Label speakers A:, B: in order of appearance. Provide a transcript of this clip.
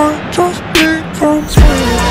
A: I just need from space